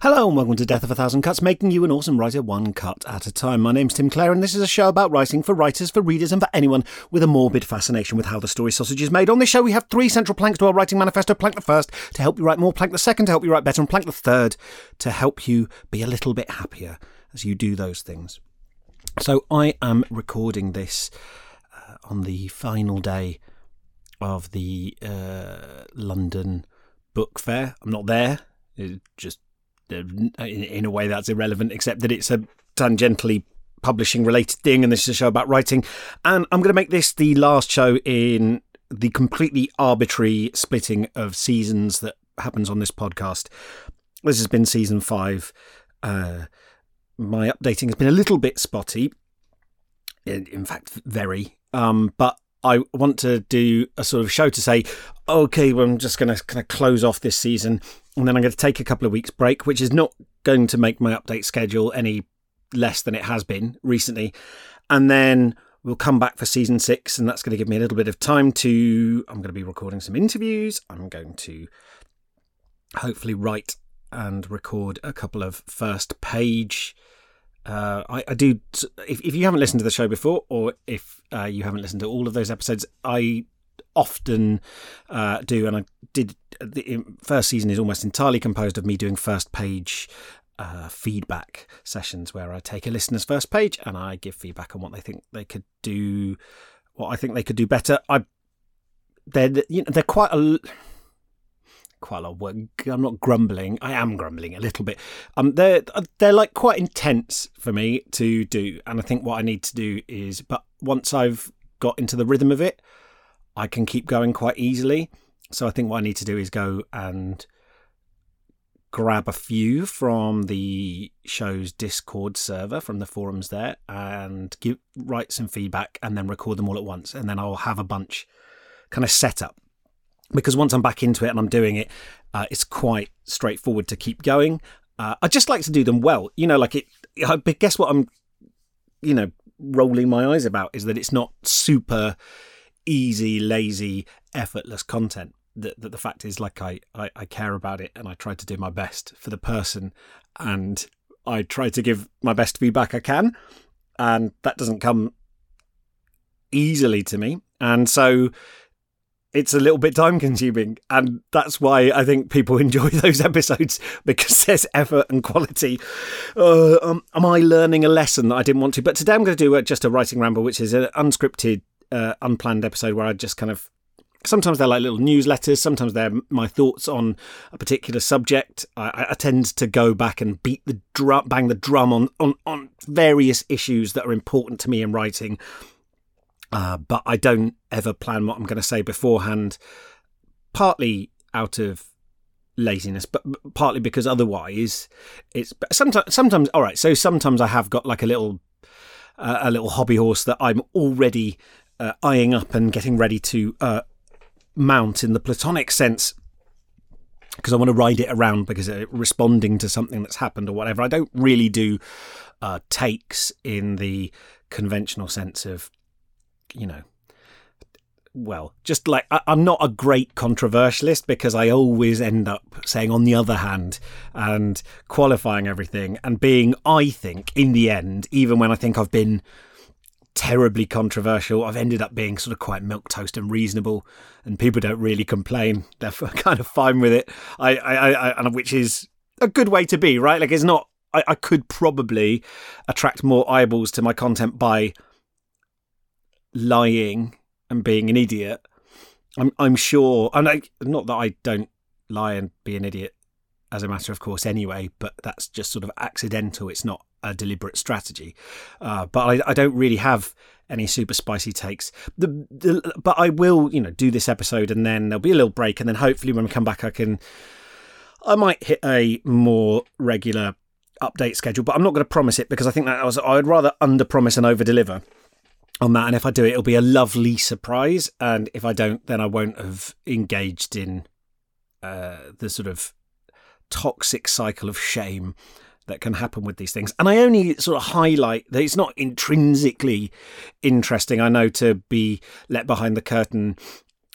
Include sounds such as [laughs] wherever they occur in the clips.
Hello and welcome to Death of a Thousand Cuts, making you an awesome writer one cut at a time. My name's Tim Clare and this is a show about writing for writers, for readers and for anyone with a morbid fascination with how the story sausage is made. On this show we have three central planks to our writing manifesto. Plank the first to help you write more, plank the second to help you write better, and plank the third to help you be a little bit happier as you do those things. So I am recording this uh, on the final day of the uh, London Book Fair. I'm not there. It just in, in a way that's irrelevant, except that it's a tangentially publishing related thing, and this is a show about writing. And I'm going to make this the last show in the completely arbitrary splitting of seasons that happens on this podcast. This has been season five. Uh, my updating has been a little bit spotty, in, in fact, very. Um, but I want to do a sort of show to say, okay, well, I'm just going to kind of close off this season and then I'm going to take a couple of weeks break, which is not going to make my update schedule any less than it has been recently. And then we'll come back for season six, and that's going to give me a little bit of time to. I'm going to be recording some interviews. I'm going to hopefully write and record a couple of first page. Uh, I, I, do. If, if, you haven't listened to the show before, or if uh, you haven't listened to all of those episodes, I often uh, do, and I did. The first season is almost entirely composed of me doing first page uh, feedback sessions where I take a listener's first page and I give feedback on what they think they could do, what I think they could do better. I they're you know they're quite a quite a lot of work. I'm not grumbling. I am grumbling a little bit. Um, they're they're like quite intense for me to do, and I think what I need to do is, but once I've got into the rhythm of it, I can keep going quite easily. So I think what I need to do is go and grab a few from the show's Discord server from the forums there and give write some feedback and then record them all at once and then I'll have a bunch kind of set up because once I'm back into it and I'm doing it uh, it's quite straightforward to keep going uh, I just like to do them well you know like it I guess what I'm you know rolling my eyes about is that it's not super easy, lazy, effortless content. That, that the fact is, like, I, I, I care about it and I try to do my best for the person and I try to give my best feedback I can. And that doesn't come easily to me. And so it's a little bit time consuming and that's why i think people [laughs] enjoy those episodes because there's effort and quality. Uh, um, am i learning a lesson that i didn't want to? But today i'm going to do just a writing ramble which is an unscripted uh, unplanned episode where I just kind of sometimes they're like little newsletters sometimes they're my thoughts on a particular subject. I, I tend to go back and beat the drum bang the drum on, on on various issues that are important to me in writing uh, but i don't ever plan what i'm going to say beforehand partly out of laziness but partly because otherwise it's sometimes sometimes all right so sometimes i have got like a little uh, a little hobby horse that i'm already uh, eyeing up and getting ready to uh, mount in the platonic sense because I want to ride it around because it's responding to something that's happened or whatever. I don't really do uh, takes in the conventional sense of, you know, well, just like I, am not a great controversialist because I always end up saying on the other hand and qualifying everything and being, I think, in the end, even when I think I've been terribly controversial. I've ended up being sort of quite milk toast and reasonable, and people don't really complain. [laughs] They're kind of fine with it. I, I, I, which is a good way to be, right? Like it's not. I, I could probably attract more eyeballs to my content by lying and being an idiot. I'm, I'm sure, and I, not that I don't lie and be an idiot as a matter of course anyway, but that's just sort of accidental. It's not a deliberate strategy. Uh, but I, I, don't really have any super spicy takes. The, the, but I will, you know, do this episode and then there'll be a little break, and then hopefully when we come back, I can, I might hit a more regular update schedule. But I'm not going to promise it because I think that I was I'd rather under promise and over deliver on that. And if I do it, it'll be a lovely surprise. And if I don't, then I won't have engaged in uh, the sort of toxic cycle of shame that can happen with these things. And I only sort of highlight that it's not intrinsically interesting, I know, to be let behind the curtain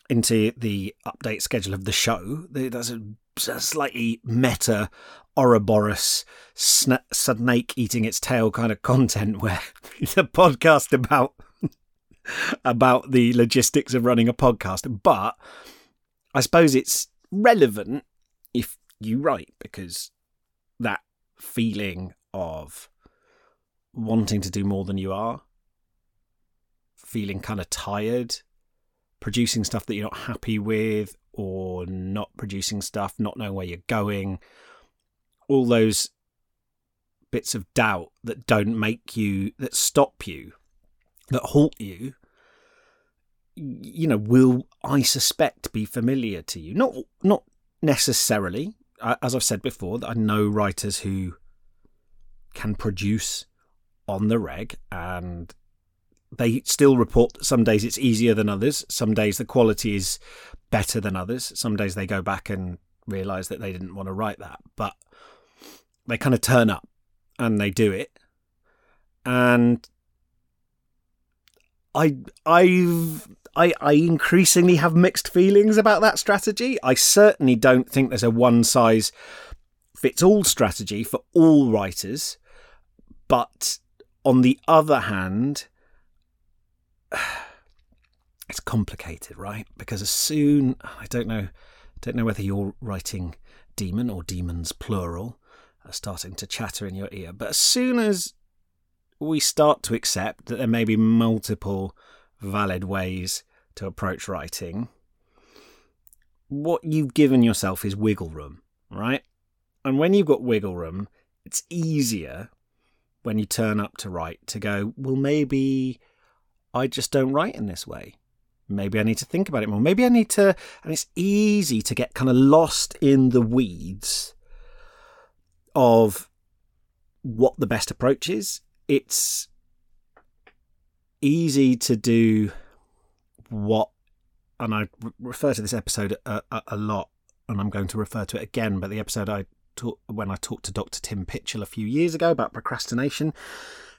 into the update schedule of the show. That's a slightly meta Ouroboros sna- snake eating its tail kind of content [laughs] where it's a podcast about [laughs] about the logistics of running a podcast. But i suppose it's relevant if you write because that feeling of wanting to do more than you are feeling kind of tired producing stuff that you're not happy with or not producing stuff not knowing where you're going all those bits of doubt that don't make you that stop you that halt you you know will i suspect be familiar to you. Not not necessarily. As i've said before that i know writers who can produce on the reg and they still report some days it's easier than others some days the quality is better than others some days they go back and realize that they didn't want to write that. But they kind of turn up and they do it. And i i've I, I increasingly have mixed feelings about that strategy. I certainly don't think there's a one size fits all strategy for all writers. But on the other hand, [sighs] it's complicated, right? Because as soon I don't know, don't know whether you're writing demon or demons plural, are starting to chatter in your ear. But as soon as we start to accept that there may be multiple valid ways to approach writing, what you've given yourself is wiggle room, right? And when you've got wiggle room, it's easier when you turn up to write to go, well, maybe I just don't write in this way. Maybe I need to think about it more. Maybe I need to, and it's easy to get kind of lost in the weeds of what the best approach is. It's easy to do what, and I refer to this episode a, a, a, lot, and I'm going to refer to it again. But the episode I talk, when I talked to Dr. Tim Pychyl a few years ago about procrastination,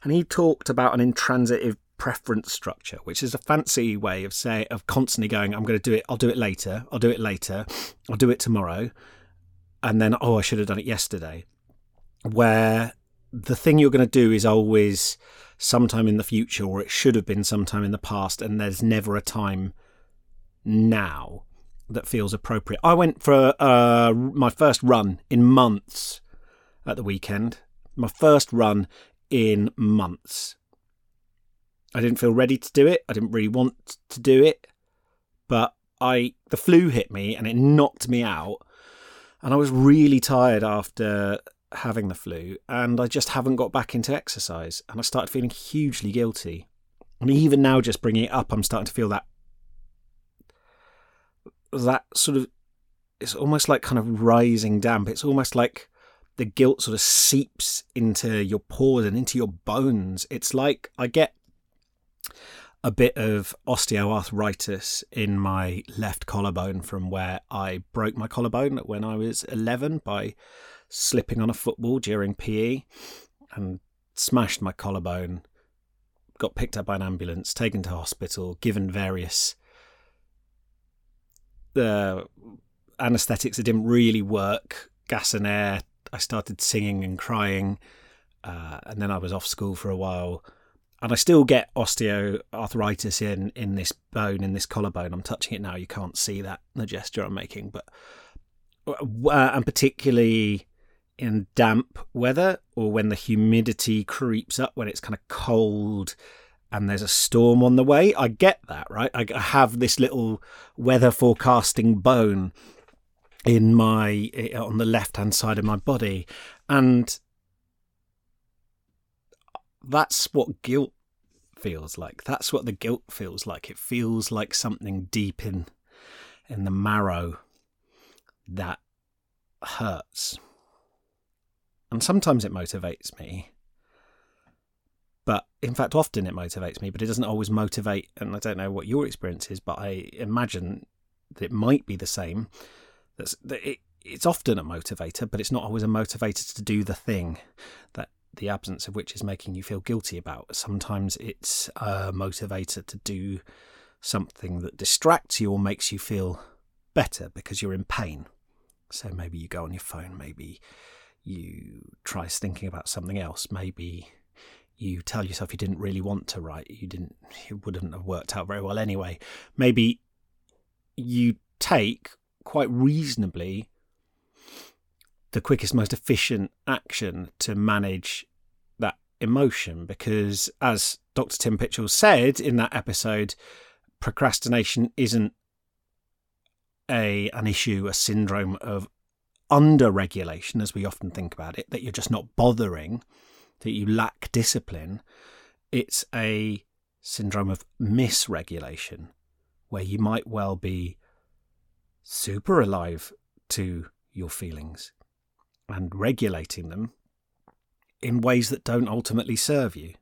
and he talked about an intransitive preference structure, which is a fancy way of say of constantly going, I'm going to do it. I'll do it later. I'll do it later. I'll do it tomorrow, and then oh, I should have done it yesterday. Where the thing you're going to do is always sometime in the future, or it should have been sometime in the past, and there's never a time now that feels appropriate. I went for uh, my first run in months at the weekend. My first run in months. I didn't feel ready to do it. I didn't really want to do it, but I the flu hit me and it knocked me out, and I was really tired after having the flu, and I just haven't got back into exercise, and I started feeling hugely guilty. And even now, just bringing it up, I'm starting to feel that that sort of it's almost like kind of rising damp. It's almost like the guilt sort of seeps into your pores and into your bones. It's like I get a bit of osteoarthritis in my left collarbone from where I broke my collarbone when I was 11 by slipping on a football during PE and smashed my collarbone. Got picked up by an ambulance, taken to hospital, given various uh, anesthetics that didn't really work, gas and air. I started singing and crying, uh, and then I was off school for a while. And I still get osteoarthritis in in this bone, in this collarbone. I'm touching it now. You can't see that the gesture I'm making, but uh, and particularly in damp weather or when the humidity creeps up when it's kind of cold and there's a storm on the way. I get that, right? I have this little weather forecasting bone in my eh, on the left hand side of my body and that's what guilt feels like that's what the guilt feels like it feels like something deep in in the marrow that hurts and sometimes it motivates me. But in fact, often it motivates me, but it doesn't always motivate. And I don't know what your experience is, but I imagine that it might be the same. That's, that it, it's often a motivator, but it's not always a motivator to do the thing that the absence of which is making you feel guilty about. Sometimes it's a motivator to do something that distracts you or makes you feel better because you're in pain. So maybe you go on your phone, maybe you try thinking about something else, maybe you tell yourself you didn't really want to write, you didn't, it wouldn't have worked out very well anyway. Maybe you take quite reasonably the quickest, most efficient action to manage that emotion because, as Dr. Tim Pychyl said in that episode, procrastination isn't a an issue, a syndrome of under regulation, as we often think about it, that you're just not bothering, that you lack discipline. It's a syndrome of misregulation, where you might well be super alive to your feelings and regulating them in ways that don't ultimately serve you.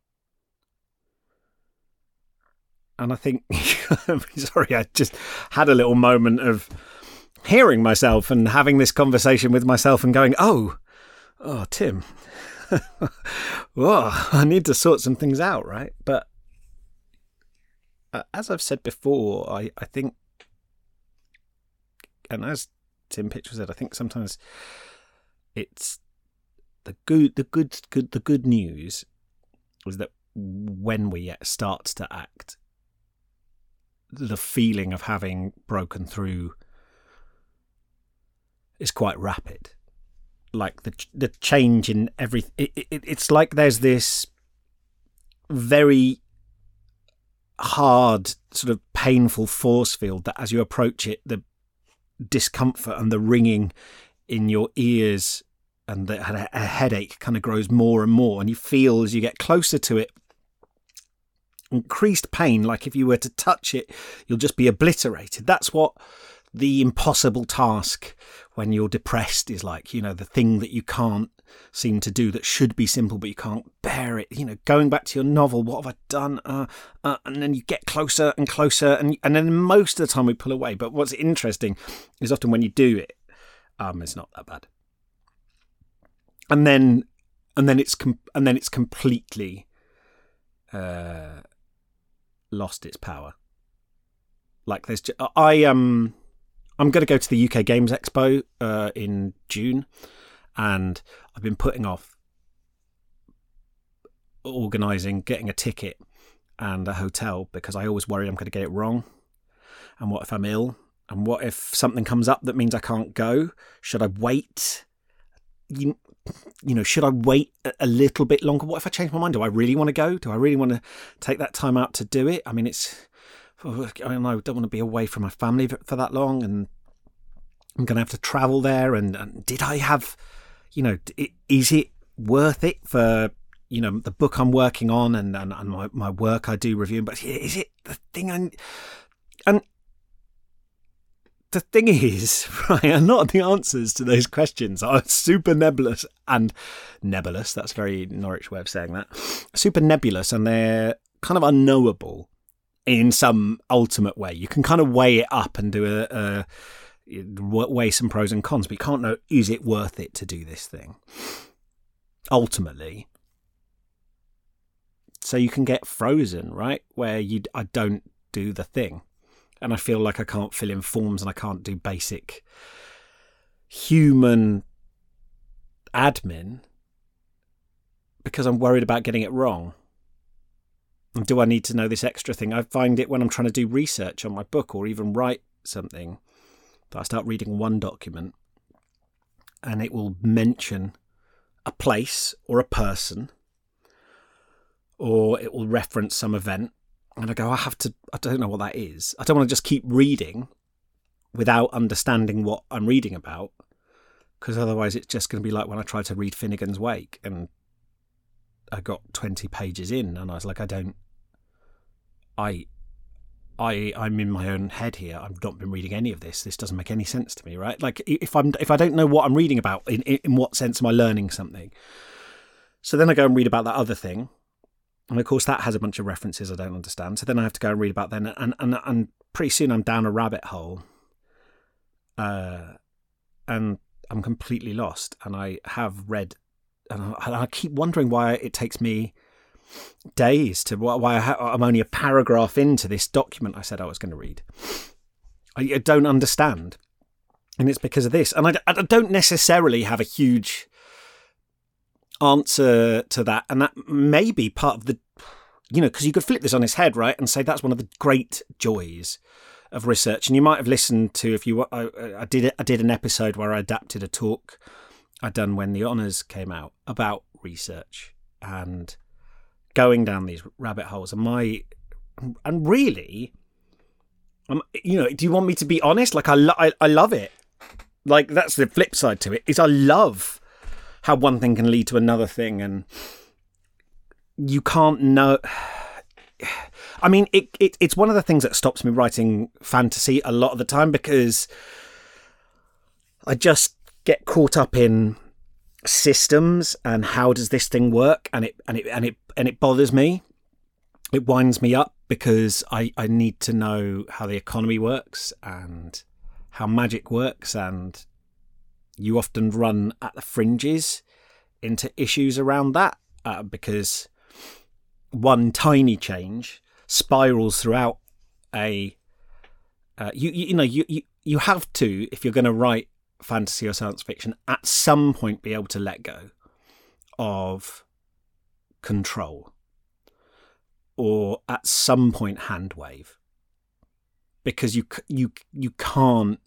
And I think, [laughs] sorry, I just had a little moment of hearing myself and having this conversation with myself and going, oh, oh, Tim, [laughs] oh, I need to sort some things out, right? But uh, as I've said before, I, I think, and as Tim Pychyl said, I think sometimes it's the good, the good, good, the good news is that when we start to act, the feeling of having broken through is quite rapid. Like the the change in every, it, it, it's like there's this very hard, sort of painful force field that as you approach it, the discomfort and the ringing in your ears and the, a headache kind of grows more and more, and you feel as you get closer to it increased pain, like if you were to touch it, you'll just be obliterated. That's what the impossible task when you're depressed is like, you know, the thing that you can't seem to do that should be simple, but you can't bear it. You know, going back to your novel, what have I done? Uh, uh, and then you get closer and closer, and and then most of the time we pull away. But what's interesting is often when you do it, um, it's not that bad. And then, and then it's com- and then it's completely uh, lost its power. Like there's, I um, I'm going to go to the UK Games Expo uh, in June, and I've been putting off organising, getting a ticket and a hotel because I always worry I'm going to get it wrong. And what if I'm ill? And what if something comes up that means I can't go? Should I wait? You, you know, should I wait a little bit longer? What if I change my mind? Do I really want to go? Do I really want to take that time out to do it? I mean, it's, I don't don't want to be away from my family for that long and I'm going to have to travel there. And, and did I have, you know, is it worth it for, you know, the book I'm working on and, and, and my, my work I do reviewing? But is it the thing I, and the thing is, [laughs] right, a lot of the answers to those questions are super nebulous and nebulous. That's very Norwich way of saying that. Super nebulous, and they're kind of unknowable in some ultimate way. You can kind of weigh it up and do a, a weigh some pros and cons, but you can't know is it worth it to do this thing ultimately. So you can get frozen, right, where you I don't do the thing and I feel like I can't fill in forms and I can't do basic human admin because I'm worried about getting it wrong. Do I need to know this extra thing? I find it when I'm trying to do research on my book or even write something that I start reading one document and it will mention a place or a person or it will reference some event and I go, I have to, I don't know what that is. I don't want to just keep reading without understanding what I'm reading about, because otherwise it's just going to be like when I tried to read Finnegans Wake and I got 20 pages in and I was like, I don't, I, I, I'm in my own head here. I've not been reading any of this. This doesn't make any sense to me, right? Like if I'm, if I don't know what I'm reading about, in, in what sense am I learning something? So then I go and read about that other thing and of course, that has a bunch of references I don't understand. So then I have to go and read about them, and and and pretty soon I'm down a rabbit hole, uh, and I'm completely lost. And I have read, and I, I keep wondering why it takes me days to why I am only a paragraph into this document I said I was going to read. I, don't understand. and it's because of this. And I, I don't necessarily have a huge answer to that, and that may be part of the, you know, because you could flip this on its head, right, and say that's one of the great joys of research. And you might have listened to if you, I, I did, I did an episode where I adapted a talk I'd done when the honours came out about research and going down these rabbit holes. And my, and really, um, you know, do you want me to be honest? Like I, lo- I, I love it. Like that's the flip side to it. Is I love how one thing can lead to another thing, and you can't know. [sighs] I mean, it, it it's one of the things that stops me writing fantasy a lot of the time because I just get caught up in systems and how does this thing work? And it and it and it and it bothers me. It winds me up because I, I need to know how the economy works and how magic works. And you often run at the fringes into issues around that uh, because one tiny change spirals throughout a uh, you, you you know you, you you have to if you're going to write fantasy or science fiction at some point be able to let go of control or at some point hand wave? Because you you you can't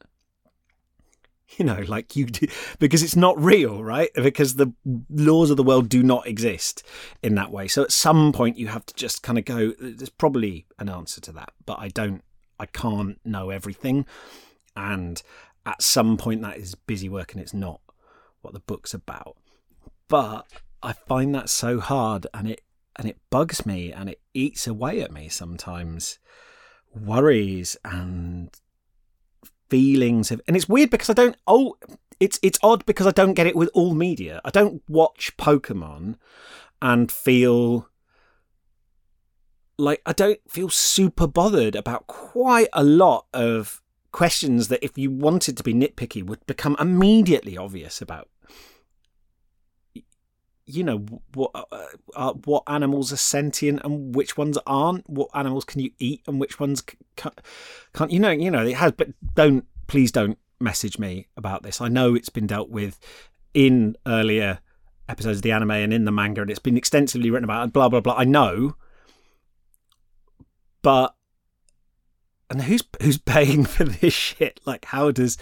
you know like you do, because it's not real right? Because the laws of the world do not exist in that way. So at some point you have to just kind of go there's probably an answer to that but i don't i can't know everything. And at some point that is busy work and it's not what the book's about. But I find that so hard and it and it bugs me and it eats away at me sometimes. Worries and feelings of and it's weird because I don't oh it's it's odd because I don't get it with all media. I don't watch Pokemon and feel like I don't feel super bothered about quite a lot of questions that, if you wanted to be nitpicky, would become immediately obvious about. You know what uh, uh, what animals are sentient and which ones aren't. What animals can you eat and which ones can't. can't you know? You know it has, but don't please don't message me about this. I know it's been dealt with in earlier episodes of the anime and in the manga, and it's been extensively written about. And blah blah blah. I know, but and who's who's paying [laughs] for this shit? Like, how does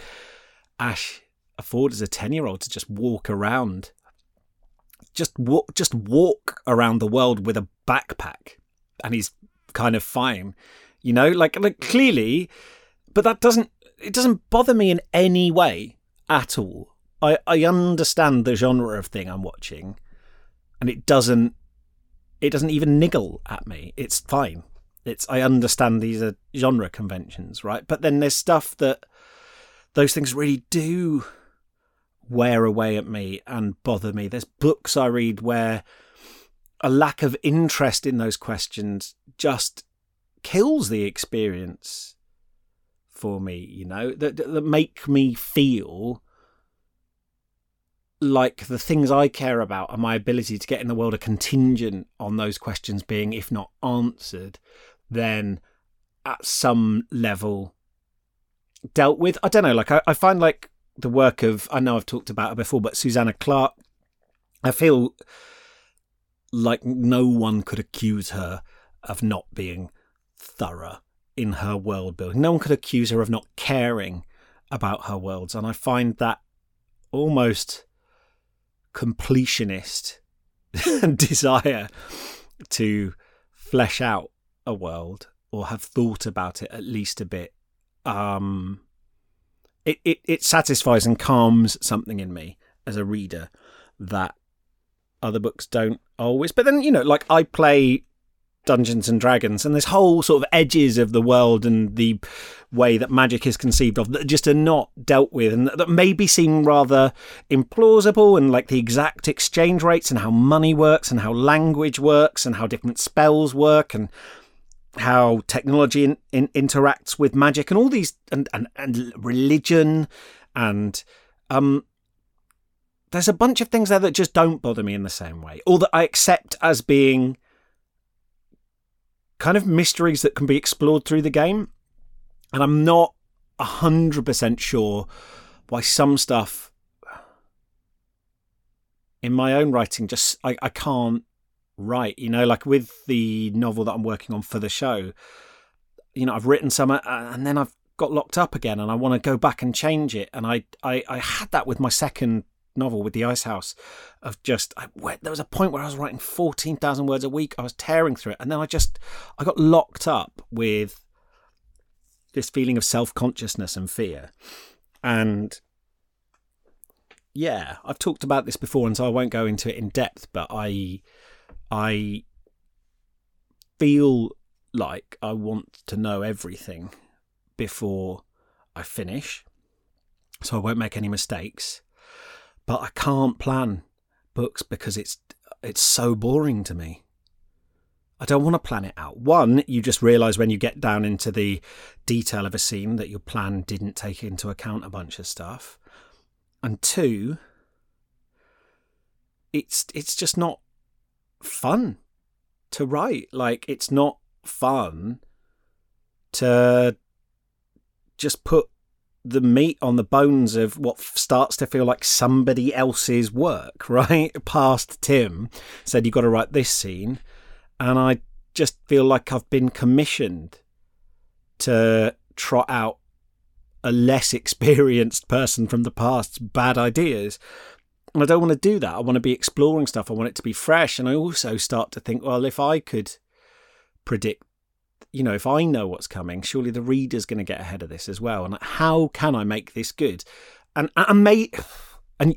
Ash afford as a ten year old to just walk around, just walk, just walk around the world with a backpack, and he's kind of fine, you know? Like, like clearly, but that doesn't it doesn't bother me in any way at all. I I understand the genre of thing I'm watching, and it doesn't it doesn't even niggle at me. It's fine it's I understand these are genre conventions, right? But then there's stuff that those things really do wear away at me and bother me. There's books I read where a lack of interest in those questions just kills the experience for me, you know, that, that make me feel like the things I care about and my ability to get in the world are contingent on those questions being, if not answered, then at some level dealt with. I don't know, like I, I find like the work of I know I've talked about her before, but Susanna Clarke, I feel like no one could accuse her of not being thorough in her world building. No one could accuse her of not caring about her worlds. And I find that almost completionist [laughs] desire to flesh out a world or have thought about it at least a bit, um, it, it, it satisfies and calms something in me as a reader that other books don't always. But then, you know, like I play Dungeons and Dragons, and there's whole sort of edges of the world and the way that magic is conceived of that just are not dealt with, and that maybe seem rather implausible, and like the exact exchange rates and how money works and how language works and how different spells work and how technology in, in, interacts with magic and all these and, and, and religion and um there's a bunch of things there that just don't bother me in the same way or that I accept as being kind of mysteries that can be explored through the game. And I'm not 100% sure why some stuff in my own writing just I, I can't write. You know, like with the novel that I'm working on for the show, you know, I've written some uh, and then I've got locked up again and I want to go back and change it. And I, I, I had that with my second novel with the Ice House of just I, where, there was a point where I was writing 14,000 words a week. I was tearing through it. And then I just, I got locked up with this feeling of self-consciousness and fear. And yeah, I've talked about this before and so I won't go into it in depth, but I, I feel like I want to know everything before I finish, so I won't make any mistakes. But I can't plan books because it's it's so boring to me. I don't want to plan it out. One, you just realize when you get down into the detail of a scene that your plan didn't take into account a bunch of stuff. And two, it's it's just not fun to write. Like it's not fun to just put the meat on the bones of what starts to feel like somebody else's work, [laughs] right? Past Tim said, You've got to write this scene. And I just feel like I've been commissioned to trot out a less [laughs] experienced person from the past's bad ideas. And I don't want to do that. I want to be exploring stuff. I want it to be fresh. And I also start to think, well, if I could predict you know, if I know what's coming, surely the reader's going to get ahead of this as well. And how can I make this good? And and may and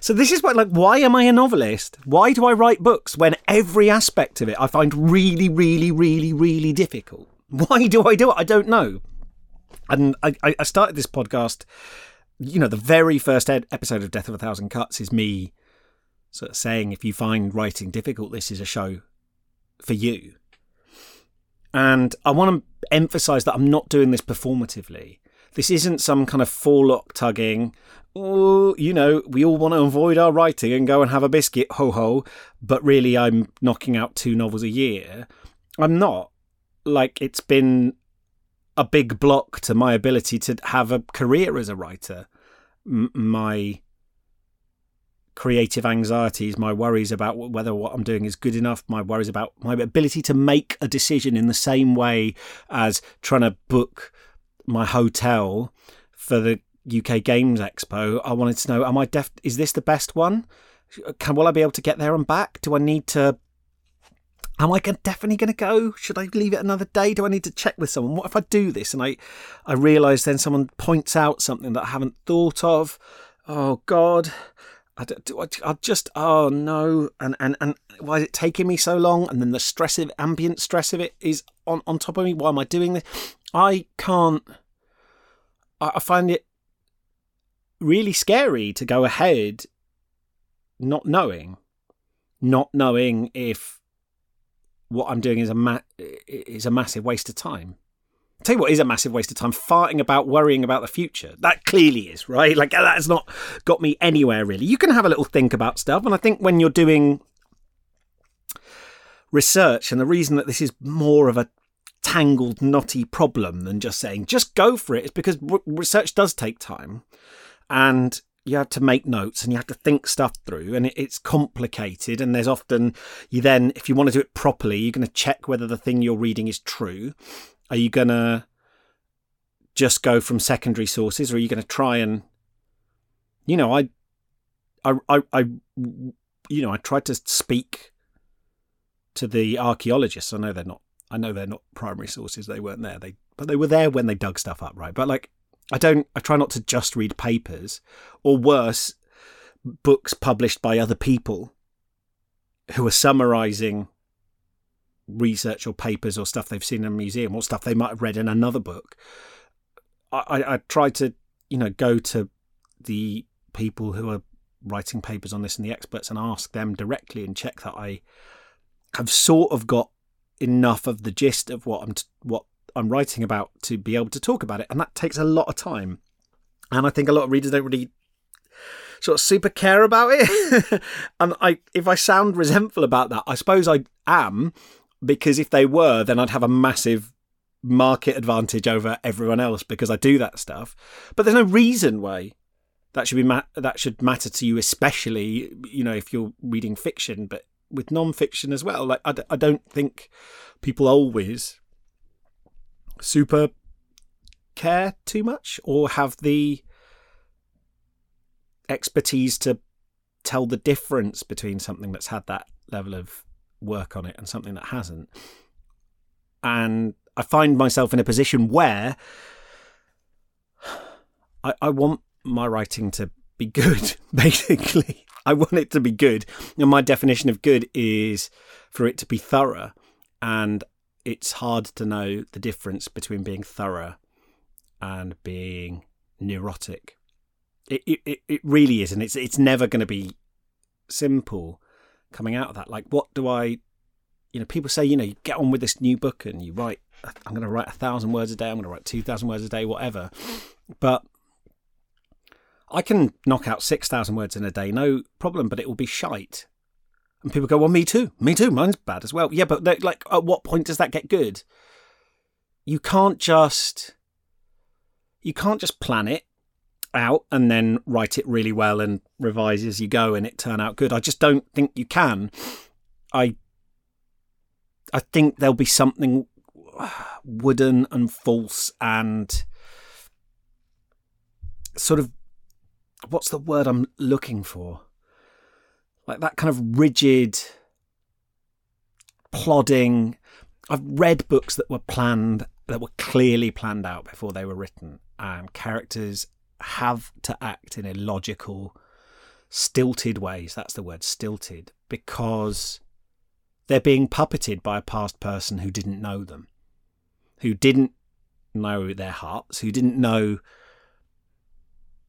so this is what like why am I a novelist? Why do I write books when every aspect of it I find really, really, really, really difficult? [laughs] Why do I do it? I don't know. And I, I started this podcast. You know, the very first ed- episode of Death of a Thousand Cuts is me sort of saying, if you find writing difficult, this is a show for you. And I want to emphasize that I'm not doing this performatively. This isn't some kind of forelock tugging. Oh, you know, we all want to avoid our writing and go and have a biscuit, ho ho. But really, I'm knocking out two novels a year. I'm not. Like, it's been a big block to my ability to have a career as a writer. M- my creative anxieties, my worries about whether what I'm doing is good enough, my worries about my ability to make a decision in the same way as trying to book my hotel for the UK Games Expo. I wanted to know: Am I def? Is this the best one? Can will I be able to get there and back? Do I need to? Am I definitely going to go? Should I leave it another day? Do I need to check with someone? What if I do this and I, I realise then someone points out something that I haven't thought of? Oh God, I, do, I, I just oh no and and and why is it taking me so long and then the stress of ambient stress of it is on on top of me why am I doing this I can't I, I find it really scary to go ahead not knowing not knowing if what I'm doing is a ma- is a massive waste of time I'll tell you what is a massive waste of time farting about worrying about the future. That clearly is, right? Like, that's not got me anywhere really. You can have a little think about stuff. And I think when you're doing research, and the reason that this is more of a tangled, knotty problem than just saying, just go for it, is because research does take time. And you have to make notes and you have to think stuff through and it's complicated and there's often you then if you want to do it properly you're going to check whether the thing you're reading is true. Are you going to just go from secondary sources or are you going to try and you know I, I i i you know i tried to speak to the archaeologists. I know they're not i know they're not primary sources they weren't there. They but they were there when they dug stuff up right? But like i don't i try not to just read papers or worse books published by other people who are summarizing research or papers or stuff they've seen in a museum or stuff they might have read in another book. I, I, I try to, you know, go to the people who are writing papers on this and the experts and ask them directly and check that I have sort of got enough of the gist of what I'm t- what I'm writing about to be able to talk about it, and that takes a lot of time. And I think a lot of readers don't really sort of super care about it. [laughs] and I, if I sound resentful about that, I suppose I am because if they were, then I'd have a massive market advantage over everyone else because I do that stuff. But there's no reason why that should be ma- that should matter to you, especially you know if you're reading fiction, but with non-fiction as well. Like I d- I don't think people always super care too much or have the expertise to tell the difference between something that's had that level of work on it and something that hasn't. And I find myself in a position where I, I want my writing to be good, [laughs] basically. I want it to be good. And my definition of good is for it to be thorough. And it's hard to know the difference between being thorough and being neurotic. It, it, it really is. And it's, it's never going to be simple coming out of that. Like, what do I, you know, people say, you know, you get on with this new book and you write, I'm going to write a thousand words a day, I'm going to write 2,000 words a day, whatever. But I can knock out 6,000 words in a day, no problem, but it will be shite. And people go, well, me too. Me too. Mine's bad as well. Yeah, but like, at what point does that get good? You can't just, you can't just plan it out and then write it really well and revise as you go and it turn out good. I just don't think you can. I, I think there'll be something wooden and false and sort of what's the word I'm looking for? Like that kind of rigid, plodding. I've read books that were planned, that were clearly planned out before they were written, and characters have to act in illogical, stilted ways. That's the word, stilted, because they're being puppeted by a past person who didn't know them, who didn't know their hearts, who didn't know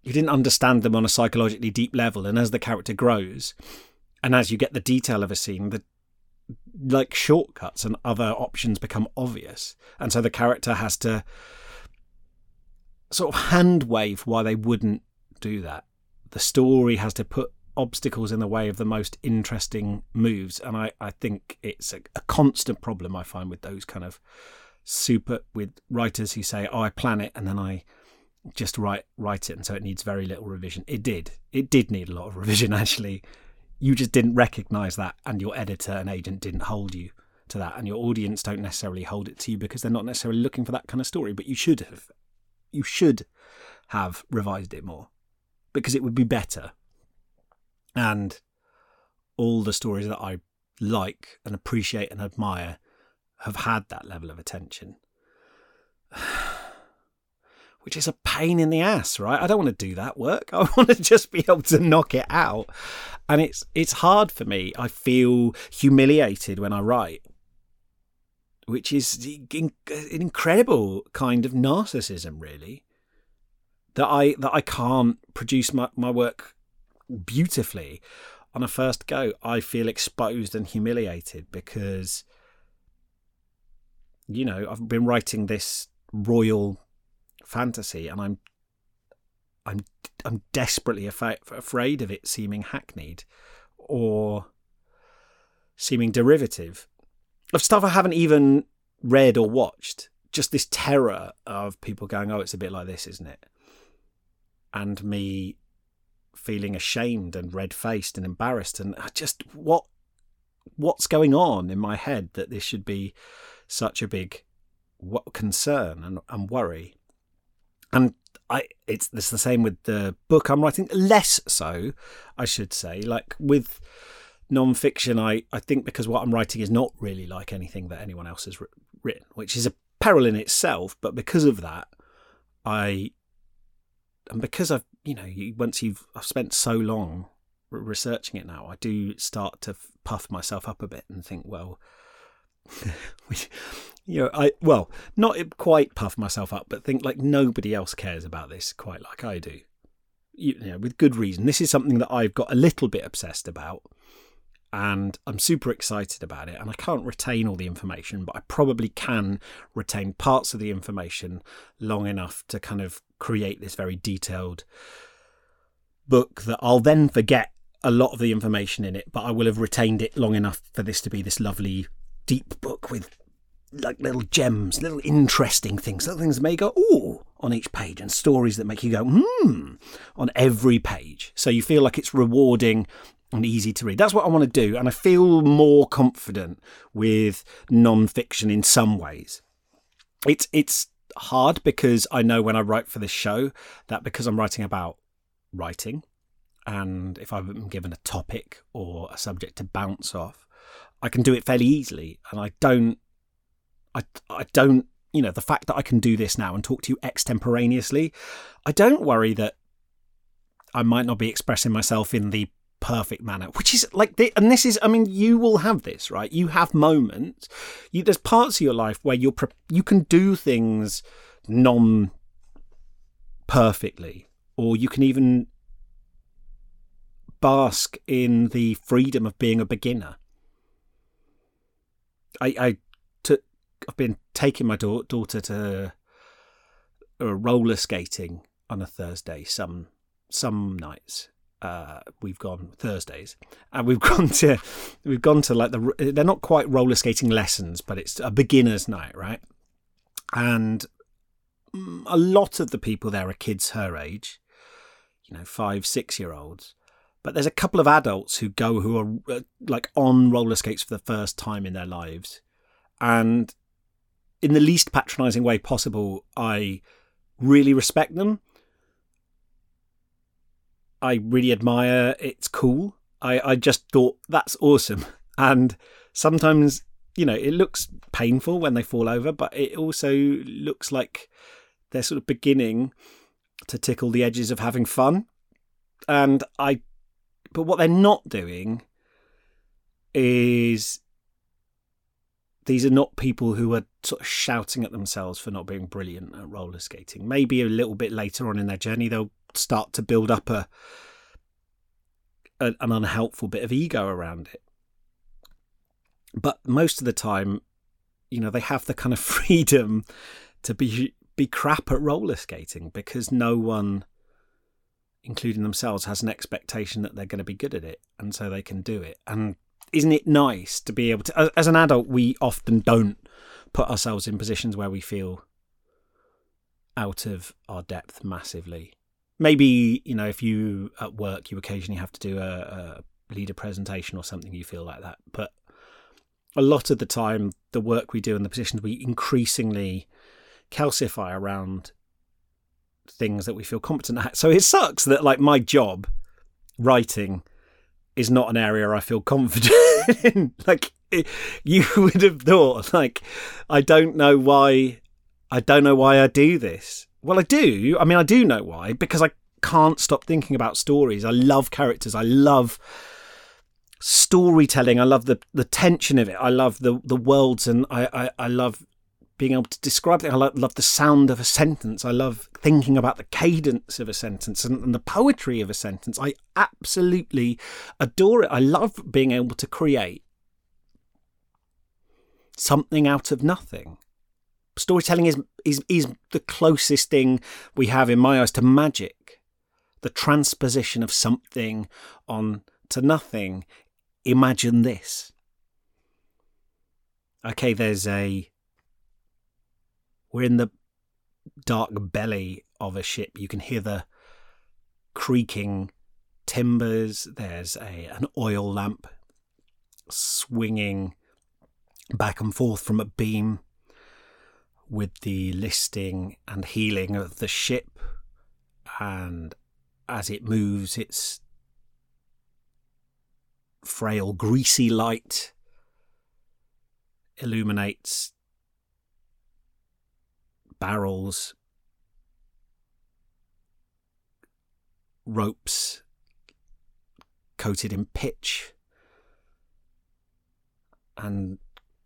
you didn't understand them on a psychologically deep level and as the character grows and as you get the detail of a scene the like shortcuts and other options become obvious. And so the character has to sort of hand wave why they wouldn't do that. The story has to put obstacles in the way of the most interesting moves. And i, I think it's a, a constant problem i find with those kind of super with writers who say oh i plan it and then i just write write it and so it needs very little revision. It did. It did need a lot of revision [laughs] actually you just didn't recognize that and your editor and agent didn't hold you to that and your audience don't necessarily hold it to you because they're not necessarily looking for that kind of story but you should have. You should have revised it more because it would be better. And all the stories that i like and appreciate and admire have had that level of attention [sighs] which is a pain in the ass, right? I don't want to do that work. [laughs] I want to just be able to knock it out. And it's it's hard for me. I feel humiliated when I write, which is an incredible kind of narcissism, really. That I that I can't produce my, my work beautifully on a first go. I feel exposed and humiliated because you know, I've been writing this royal fantasy, and I'm I'm I'm desperately afraid of it seeming hackneyed or seeming derivative of stuff I haven't even read or watched. Just this terror of people going, "Oh, it's a bit like this, isn't it?" and me feeling ashamed and red faced and embarrassed, and uh, just what what's going on in my head that this should be such a big concern and, and worry and I it's it's the same with the book I'm writing. Less so, I should say. Like with non-fiction, I I think because what I'm writing is not really like anything that anyone else has written, which is a peril in itself. But because of that, I and because I've you know once you've I've spent so long researching it now, I do start to puff myself up a bit and think, well. [laughs] you know, I well, not quite puff myself up, but think like nobody else cares about this quite like I do. You, you know, with good reason. This is something that I've got a little bit obsessed about, and I'm super excited about it. And I can't retain all the information, but I probably can retain parts of the information long enough to kind of create this very detailed book that I'll then forget a lot of the information in it, but I will have retained it long enough for this to be this lovely deep book with like little gems, little interesting things, little things that make you go, ooh, on each page, and stories that make you go, hmm, on every page. So you feel like it's rewarding and easy to read. That's what I want to do. And I feel more confident with non-fiction in some ways. It's it's hard because I know when I write for this show that because I'm writing about writing and if I'm given a topic or a subject to bounce off, I can do it fairly easily. And I don't I I don't you know, the fact that I can do this now and talk to you extemporaneously, I don't worry that I might not be expressing myself in the perfect manner which is like the, and this is i mean you will have this right? You have moments. You there's parts of your life where you're you can do things non perfectly or you can even bask in the freedom of being a beginner. I i i've been taking my da- daughter to uh, roller skating on a thursday some some nights uh, we've gone Thursdays, and we've [laughs] gone to we've gone to like the they're not quite roller skating lessons, but it's a beginner's night, right? And a lot of the people there are kids her age, you know, five, six year olds. But there's a couple of adults who go who are uh, like on roller skates for the first time in their lives, and in the least patronising way possible, I really respect them I really admire. It's cool. I, I just thought that's awesome. [laughs] And sometimes, you know, it looks painful when they fall over, but it also looks like they're sort of beginning to tickle the edges of having fun. And I, but what they're not doing is these are not people who are sort of shouting at themselves for not being brilliant at roller skating. Maybe a little bit later on in their journey, they'll start to build up a, a an unhelpful bit of ego around it. But most of the time, you know, they have the kind of [laughs] freedom to be be crap at roller skating because no one including themselves has an expectation that they're going to be good at it and so they can do it and isn't it nice to be able to as an adult we often don't put ourselves in positions where we feel out of our depth massively. Maybe you know if you at work you occasionally have to do a, a leader presentation or something you feel like that. But a lot of the time the work we do and the positions we increasingly calcify around things that we feel competent at. So it sucks that like my job writing is not an area i feel confident [laughs] in like you [laughs] would have thought like i don't know why i don't know why i do this well, I do. I mean, I do know why because I can't stop thinking about stories. I love characters. I love storytelling. I love the the tension of it. I love the the worlds, and I I, I love being able to describe it. I love, love, the sound of a sentence. I love thinking about the cadence of a sentence and, and the poetry of a sentence. I absolutely adore it. I love being able to create something out of nothing storytelling is is is the closest thing we have in my eyes to magic the transposition of something on to nothing imagine this okay there's a we're in the dark belly of a ship. You can hear the creaking timbers. There's a an oil lamp swinging back and forth from a beam with the listing and heeling of the ship, and as it moves, its frail, greasy light illuminates barrels, ropes coated in pitch, and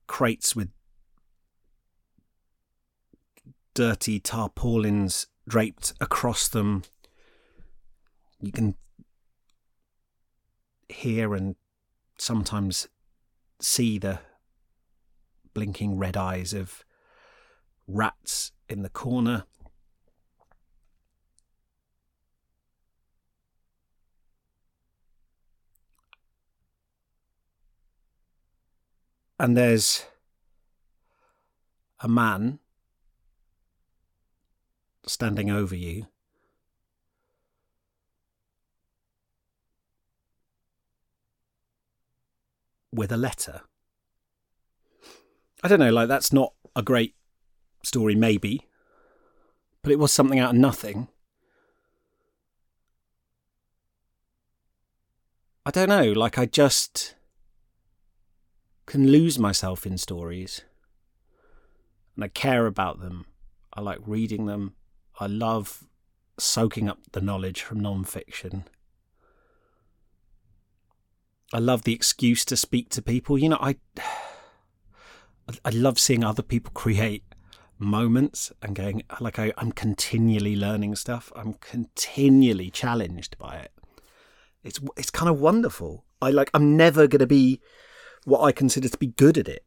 crates with dirty tarpaulins draped across them. You can hear and sometimes see the blinking red eyes of rats in the corner. And there's a man standing over you with a letter. I don't know, like that's not a great story, maybe, but it was something out of nothing. I don't know, like I just can lose myself in stories. And I care about them. I like reading them. I love soaking up the knowledge from non fiction. I love the excuse to speak to people. You know, I [sighs] I love seeing other people create moments and going like I, I'm continually learning stuff. I'm continually challenged by it. It's it's kind of wonderful. I like I'm never going to be what I consider to be good at it.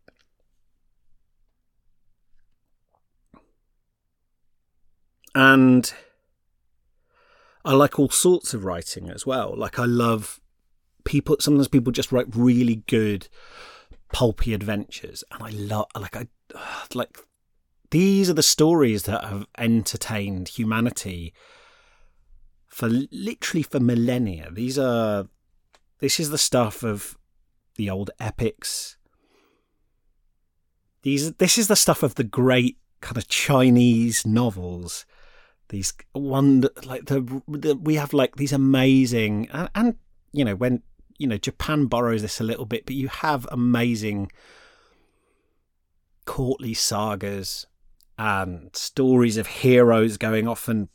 And I like all sorts of writing as well. Like I love people sometimes people just write really good pulpy adventures and I love like I like these are the stories that have entertained humanity for literally for millennia. These are this is the stuff of the old epics. These this is the stuff of the great kind of Chinese novels. These wonder like the, the we have like these amazing and, and you know when you know Japan borrows this a little bit, but you have amazing courtly sagas and stories of heroes going off and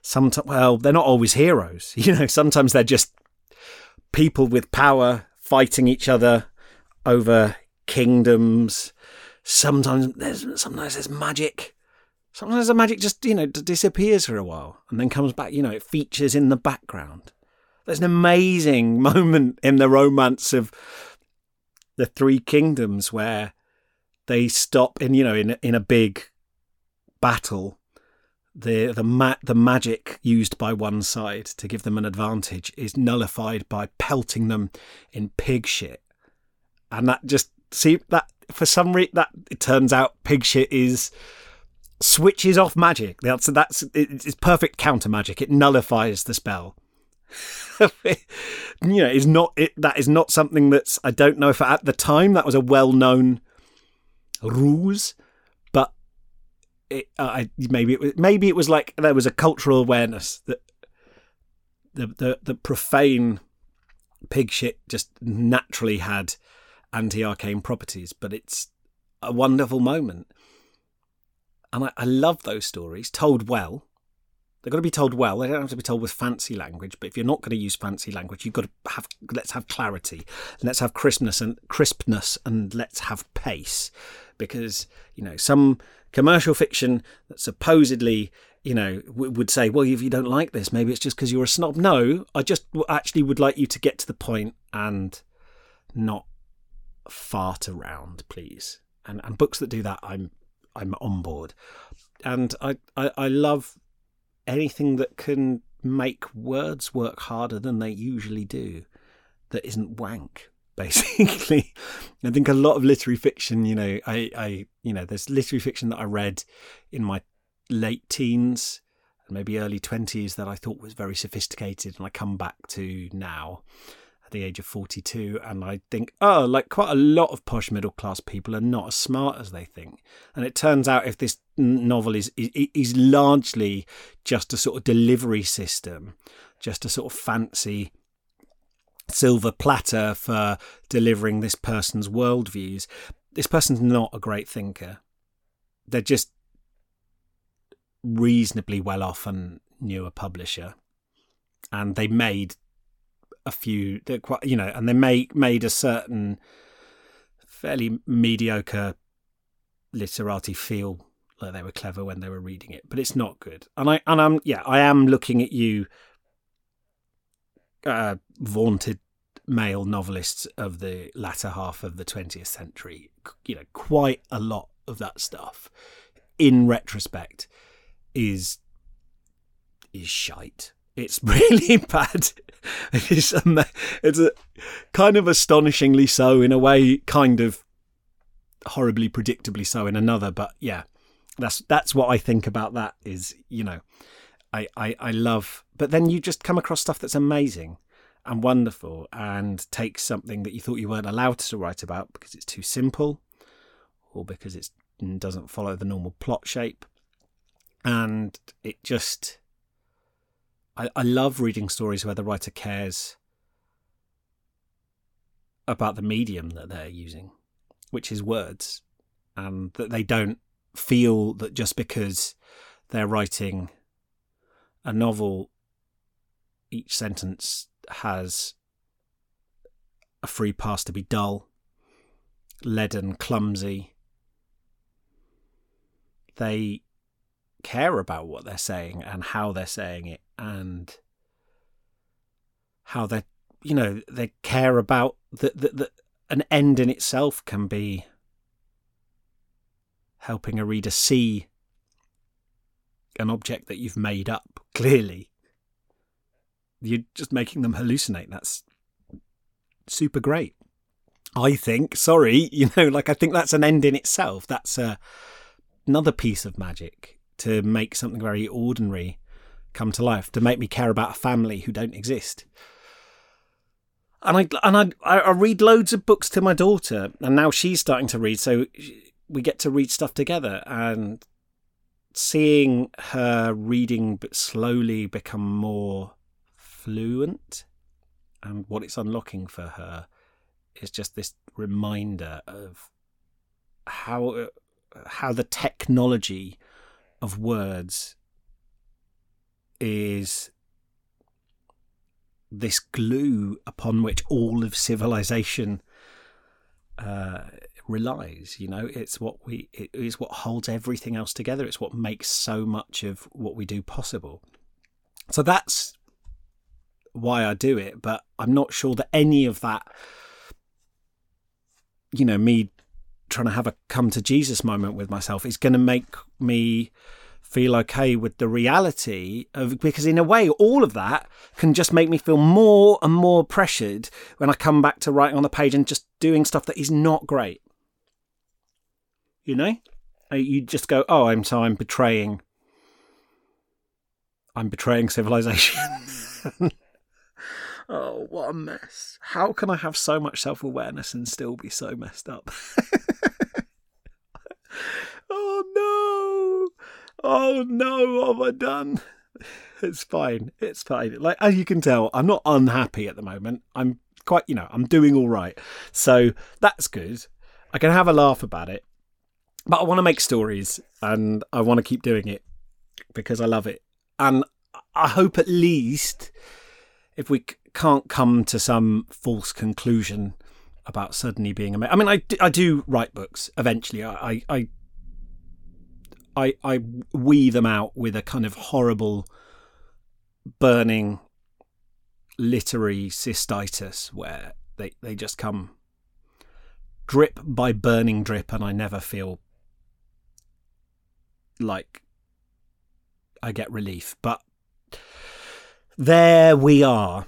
sometimes well they're not always heroes [laughs] you know sometimes they're just people with power fighting each other over kingdoms. Sometimes there's sometimes there's magic. Sometimes the magic just you know disappears for a while and then comes back you know it features in the background. There's an amazing [laughs] moment in the romance of the three kingdoms where they stop in you know in in a big battle the the ma- the magic used by one side to give them an advantage is nullified by pelting them in pig shit and that just see that for some reason that it turns out pig shit is switches off magic that's that's it's perfect counter magic it nullifies the spell [laughs] you know, is not it. That is not something that's. I don't know if at the time that was a well-known ruse, but it. Uh, I maybe it was. Maybe it was like there was a cultural awareness that the the the profane pig shit just naturally had anti-arcane properties, but it's a wonderful moment. And I, I love those stories told well They've got to be told well. They don't have to be told with fancy language. But if you're not going to use fancy language, you've got to have let's have clarity, let's have crispness and crispness, and let's have pace, because you know some commercial fiction that supposedly you know would say, well, if you don't like this, maybe it's just because you're a snob. No, I just actually would like you to get to the point and not fart around, please. And and books that do that, I'm I'm on board. And I, I, I love anything that can make words work harder than they usually do that isn't wank basically i think a lot of literary fiction you know i i you know there's literary fiction that i read in my late teens and maybe early 20s that i thought was very sophisticated and i come back to now at the age of 42 and I think, oh, like quite a lot of posh middle class people are not as smart as they think. And it turns out if this novel is, is largely just a sort of delivery system, just a sort of fancy silver platter for delivering this person's worldviews, this person's not a great thinker. They're just reasonably well off and knew a publisher. And they made a few quite you know, and they make made a certain fairly mediocre literati feel like they were clever when they were reading it, but it's not good. And I and I'm yeah, I am looking at you, uh, vaunted male novelists of the latter half of the 20th century. You know, quite a lot of that stuff, in retrospect, is is shite. It's [laughs] really bad. It's it's a kind of astonishingly so in a way, kind of horribly predictably so in another. But yeah, that's that's what I think about that. Is you know, I I, I love, but then you just come across stuff that's amazing and wonderful, and takes something that you thought you weren't allowed to write about because it's too simple, or because it doesn't follow the normal plot shape, and it just. I, I love reading stories where the writer cares about the medium that they're using, which is words, and that they don't feel that just because they're writing a novel, each sentence has a free pass to be dull, leaden, clumsy. They care about what they're saying and how they're saying it and how they're you know they care about that that an end in itself can be helping a reader see an object that you've made up clearly you're just making them hallucinate. That's super great. I think sorry [laughs] you know like i think that's an end in itself. That's a, another piece of magic to make something very ordinary come to life to make me care about a family who don't exist. And I and I I read loads of books to my daughter, and now she's starting to read, so we get to read stuff together. And seeing her reading, slowly become more fluent, and what it's unlocking for her is just this reminder of how how the technology of words is this glue upon which all of civilization uh, relies. You know, it's what we it is what holds everything else together. It's what makes so much of what we do possible. So that's why I do it. But I'm not sure that any of that, you know, me trying to have a come to Jesus moment with myself is going to make me feel okay with the reality of because in a way all of that can just make me feel more and more pressured when I come back to writing on the page and just doing stuff that is not great. You know? Uh, you just go, "Oh, I'm so I'm betraying I'm betraying civilization." [laughs] oh, what a mess. How can I have so much self-awareness and still be so messed up? [laughs] oh no oh no, what have I done? It's fine. It's fine. Like as you can tell, I'm not unhappy at the moment. I'm quite, you know, I'm doing all right. So that's good. I can have a laugh about it. But I want to make stories and I want to keep doing it because I love it. And I hope at least if we can't come to some false conclusion about suddenly being a. I mean, I do, I do write books eventually. I, I I I wee them out with a kind of horrible burning literary cystitis where they they just come drip by burning drip and I never feel like I get relief but there we are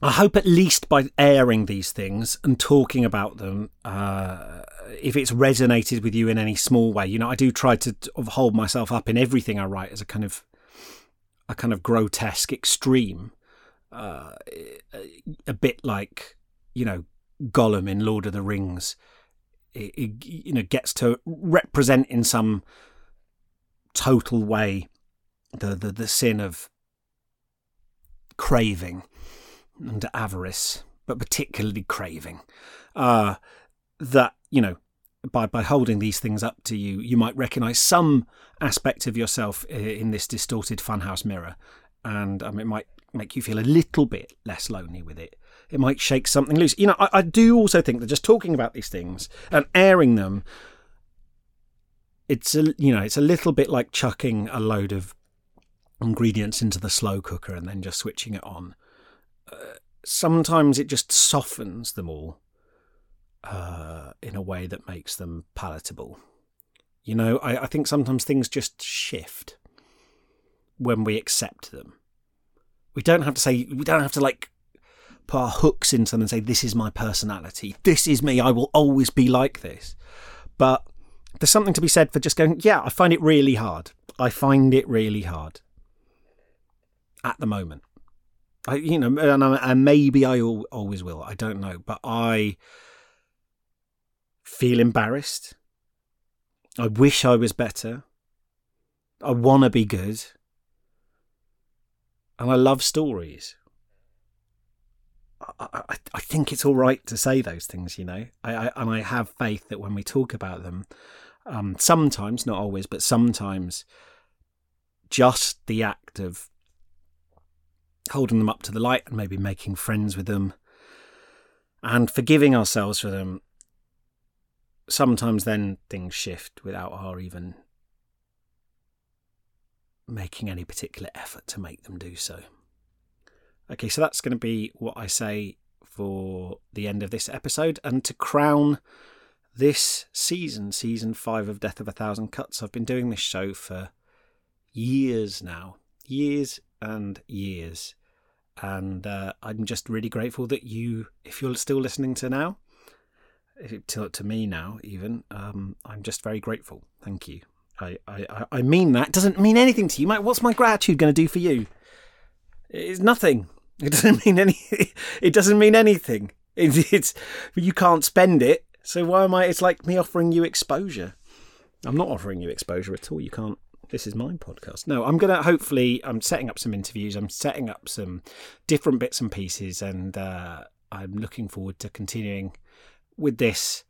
I hope at least by airing these things and talking about them uh, if it's resonated with you in any small way. You know, I do try to hold myself up in everything I write as a kind of a kind of grotesque extreme, uh, a bit like you know Gollum in Lord of the Rings. It, it, you know gets to represent in some total way the the, the sin of craving and avarice, but particularly craving. Uh, that you know by by holding these things up to you, you might recognise some aspect of yourself in this distorted funhouse mirror, and um, it might make you feel a little bit less lonely with it. It might shake something loose. You know, I, I do also think that just talking about these things and airing them, it's a you know, it's a little bit like chucking a load of ingredients into the slow cooker and then just switching it on. Sometimes it just softens them all uh, in a way that makes them palatable. You know, I, I think sometimes things just shift when we accept them. We don't have to say, we don't have to like put our hooks into them and say, this is my personality. This is me. I will always be like this. But there's something to be said for just going, yeah, I find it really hard. I find it really hard at the moment. I, you know, and, and maybe I always will. I don't know, but I feel embarrassed. I wish I was better. I want to be good. And I love stories. I, I, I, think it's all right to say those things, you know. I, I, and I have faith that when we talk about them, um, sometimes, not always, but sometimes, just the act of holding them up to the light and maybe making friends with them and forgiving ourselves for them sometimes then things shift without our even making any particular effort to make them do so. Okay, so that's going to be what I say for the end of this episode. And to crown this season, season five of Death of a Thousand Cuts, I've been doing this show for years now. Years and years. And uh, I'm just really grateful that you, if you're still listening to now, to, to me now, even, um, I'm just very grateful. Thank you. I, I, I mean that. It doesn't mean anything to you. What's my gratitude going to do for you? It's nothing. It [laughs] doesn't mean any. It doesn't mean anything. It's, it's you can't spend it. So why am I? It's like me offering you exposure. I'm not offering you exposure at all. You can't. This is my podcast. No, I'm gonna. Hopefully, I'm setting up some interviews. I'm setting up some different bits and pieces, and uh, I'm looking forward to continuing with this.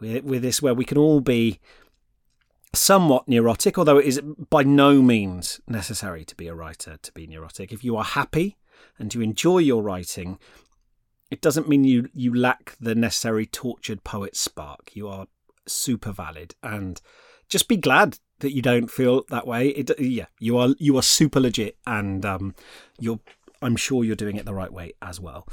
With, with this, where we can all be somewhat neurotic, although it is by no means necessary to be a writer to be neurotic. If you are happy and you enjoy your writing, it doesn't mean you, you lack the necessary tortured poet spark. You are super valid and just be glad that you don't feel that way. It, yeah, you are you are super legit and um, you're I'm sure you're doing it the right way as well.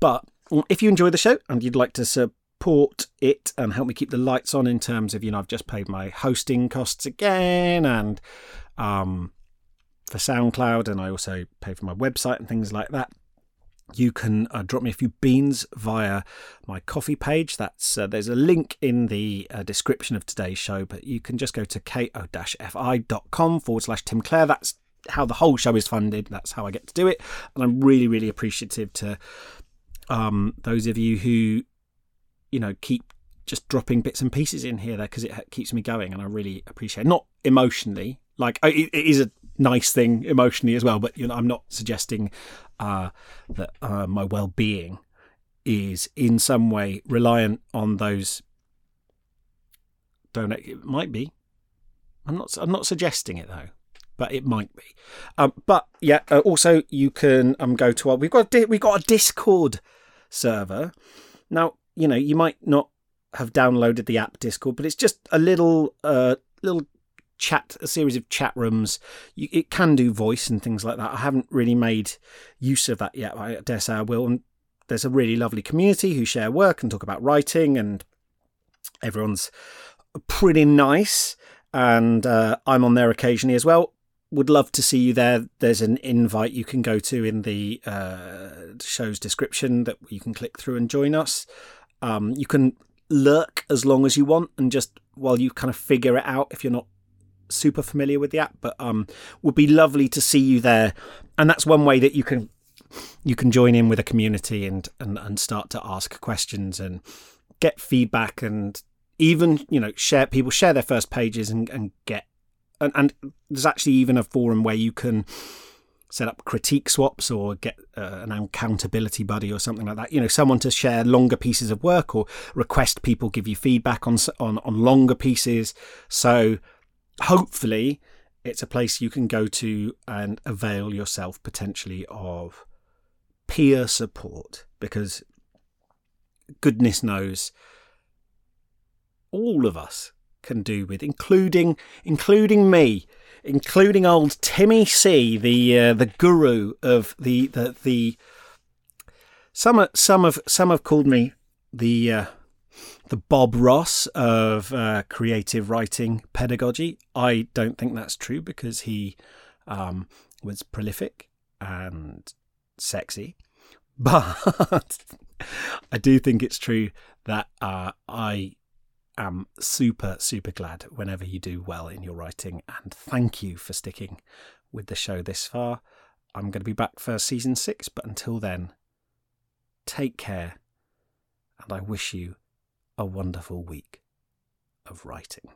But if you enjoy the show and you'd like to support it and help me keep the lights on in terms of, you know, I've just paid my hosting costs again and um, for SoundCloud and I also pay for my website and things like that. You can uh, drop me a few beans via my Ko-fi page. That's uh, there's a link in the uh, description of today's show, but you can just go to ko-fi.com forward slash Tim Clare. That's how the whole show is funded. That's how I get to do it, and I'm really, really appreciative to um, those of you who you know, keep just dropping bits and pieces in here there because it keeps me going, and I really appreciate. It. Not emotionally, like it is a nice thing emotionally as well, but you know, I'm not suggesting uh, that uh, my well-being is in some way reliant on those donate. It might be. I'm not. I'm not suggesting it though but it might be. Um, but yeah, uh, also you can um, go to our we've got a, we've got a Discord server. Now you know, you might not have downloaded the app Discord, but it's just a little uh, little chat, a series of chat rooms. You, it can do voice and things like that. I haven't really made use of that yet. I dare say I will. And there's a really lovely community who share work and talk about writing, and everyone's pretty nice. And uh, I'm on there occasionally as well. Would love to see you there. There's an invite you can go to in the uh, show's description that you can click through and join us. Um, you can lurk as long as you want and just while you kind of figure it out if you're not super familiar with the app but um would be lovely to see you there and that's one way that you can you can join in with a community and and, and start to ask questions and get feedback and even you know share people share their first pages and, and get and, and there's actually even a forum where you can set up critique swaps or get uh, an accountability buddy or something like that. You know, someone to share longer pieces of work or request people give you feedback on on on longer pieces. So hopefully, it's a place you can go to and avail yourself potentially of peer support because goodness knows all of us can do with including including me including old Timmy C, the uh, the guru of the the the. Some some have some have called me the uh, the Bob Ross of uh, creative writing pedagogy. I don't think that's true because he um, was prolific and sexy, [laughs] But I do think it's true that uh, I am super, super glad whenever you do well in your writing. And thank you for sticking with the show this far. I'm going to be back for season six, but until then, take care. And I wish you a wonderful week of writing.